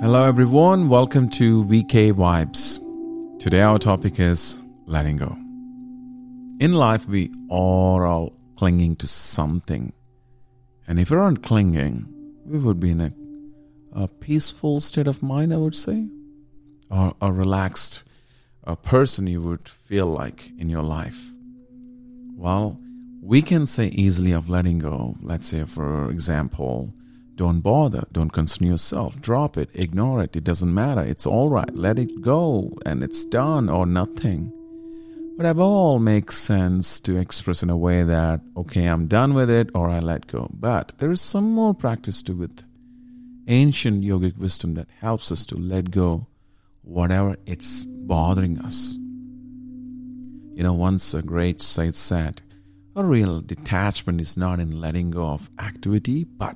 Hello, everyone. Welcome to VK Vibes. Today, our topic is letting go. In life, we are all clinging to something. And if we aren't clinging, we would be in a, a peaceful state of mind, I would say, or a relaxed a person you would feel like in your life. Well, we can say easily of letting go. Let's say, for example, don't bother. Don't concern yourself. Drop it. Ignore it. It doesn't matter. It's all right. Let it go and it's done or nothing. But above all, makes sense to express in a way that, okay, I'm done with it or I let go. But there is some more practice to it. Ancient yogic wisdom that helps us to let go whatever it's bothering us. You know, once a great sage said, a real detachment is not in letting go of activity, but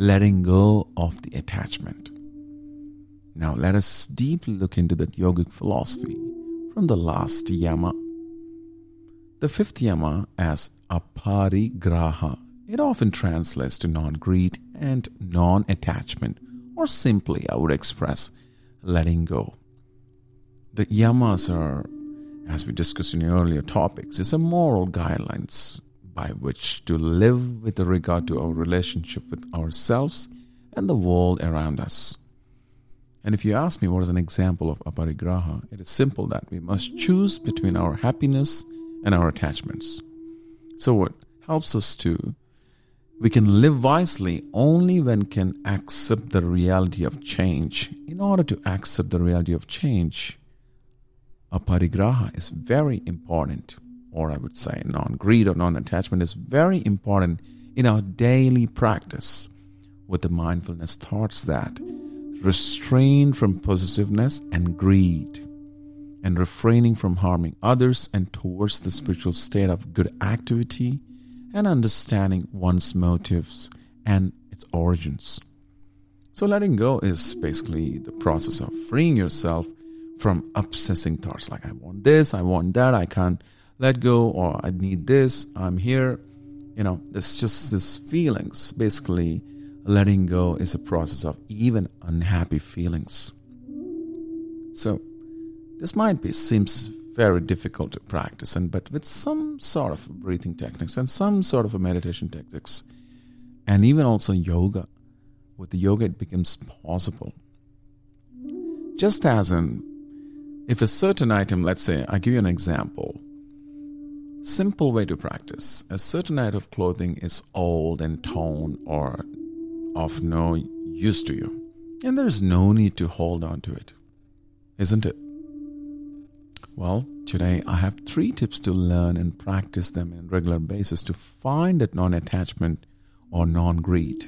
letting go of the attachment. Now, let us deeply look into that yogic philosophy from the last yama. The fifth yama as aparigraha. It often translates to non greed and non attachment, or simply, I would express, letting go. The yamas are, as we discussed in earlier topics, is a moral guidelines by which to live with regard to our relationship with ourselves and the world around us. And if you ask me what is an example of aparigraha, it is simple that we must choose between our happiness and our attachments. So what helps us to we can live wisely only when can accept the reality of change. In order to accept the reality of change, aparigraha is very important or I would say non greed or non attachment, is very important in our daily practice with the mindfulness thoughts that restrain from possessiveness and greed and refraining from harming others and towards the spiritual state of good activity and understanding one's motives and its origins. So, letting go is basically the process of freeing yourself from obsessing thoughts like, I want this, I want that, I can't let go or I need this, I'm here. You know, it's just these feelings. Basically, letting go is a process of even unhappy feelings. So, this might be seems very difficult to practice, and but with some sort of breathing techniques and some sort of meditation techniques, and even also yoga, with the yoga it becomes possible. Just as in, if a certain item, let's say, I give you an example, Simple way to practice. A certain item of clothing is old and torn or of no use to you, and there's no need to hold on to it, isn't it? Well, today I have three tips to learn and practice them on a regular basis to find that non attachment or non greed,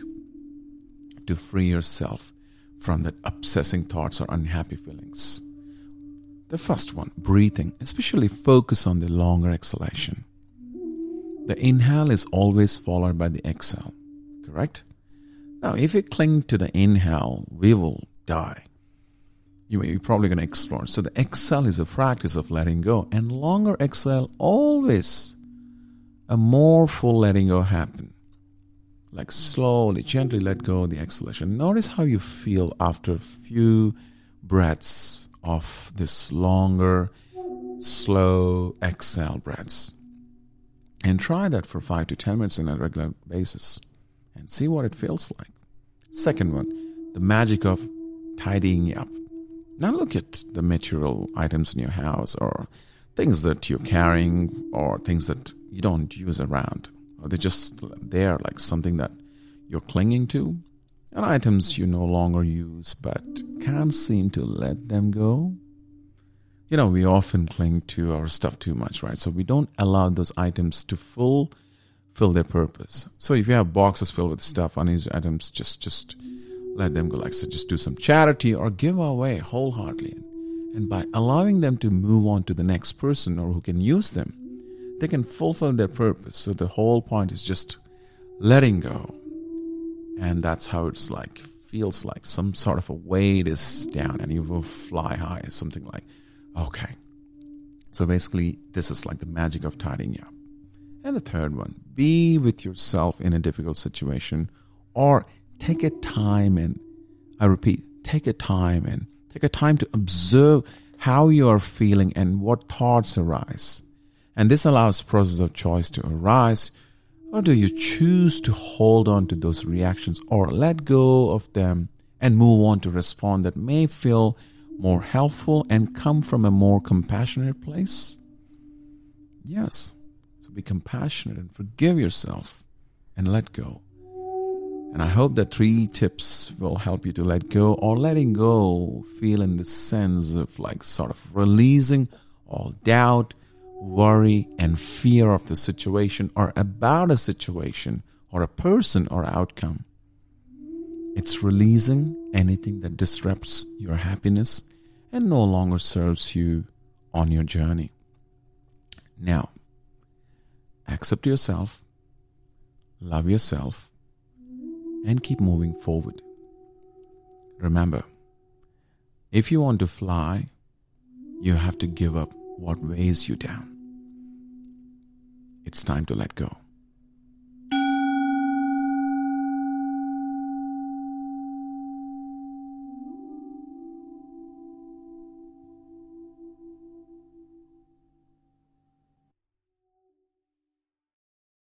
to free yourself from that obsessing thoughts or unhappy feelings. The first one, breathing, especially focus on the longer exhalation. The inhale is always followed by the exhale, correct? Now, if we cling to the inhale, we will die. You're probably going to explore. So, the exhale is a practice of letting go, and longer exhale always a more full letting go happen. Like slowly, gently let go the exhalation. Notice how you feel after a few breaths of this longer, slow exhale breaths. And try that for five to 10 minutes on a regular basis and see what it feels like. Second one, the magic of tidying up. Now look at the material items in your house or things that you're carrying or things that you don't use around. Or they're just there like something that you're clinging to and items you no longer use but can't seem to let them go. You know, we often cling to our stuff too much, right? So we don't allow those items to full fill their purpose. So if you have boxes filled with stuff, unused items, just just let them go. Like so, just do some charity or give away wholeheartedly. And by allowing them to move on to the next person or who can use them, they can fulfill their purpose. So the whole point is just letting go and that's how it's like feels like some sort of a weight is down and you will fly high something like okay so basically this is like the magic of tidying up and the third one be with yourself in a difficult situation or take a time and i repeat take a time and take a time to observe how you are feeling and what thoughts arise. And this allows process of choice to arise. Or do you choose to hold on to those reactions or let go of them and move on to respond that may feel more helpful and come from a more compassionate place? Yes. So be compassionate and forgive yourself and let go. And I hope that three tips will help you to let go or letting go feel in the sense of like sort of releasing all doubt, worry, and fear of the situation or about a situation or a person or outcome. It's releasing anything that disrupts your happiness and no longer serves you on your journey. Now, accept yourself, love yourself, and keep moving forward. Remember, if you want to fly, you have to give up what weighs you down. It's time to let go.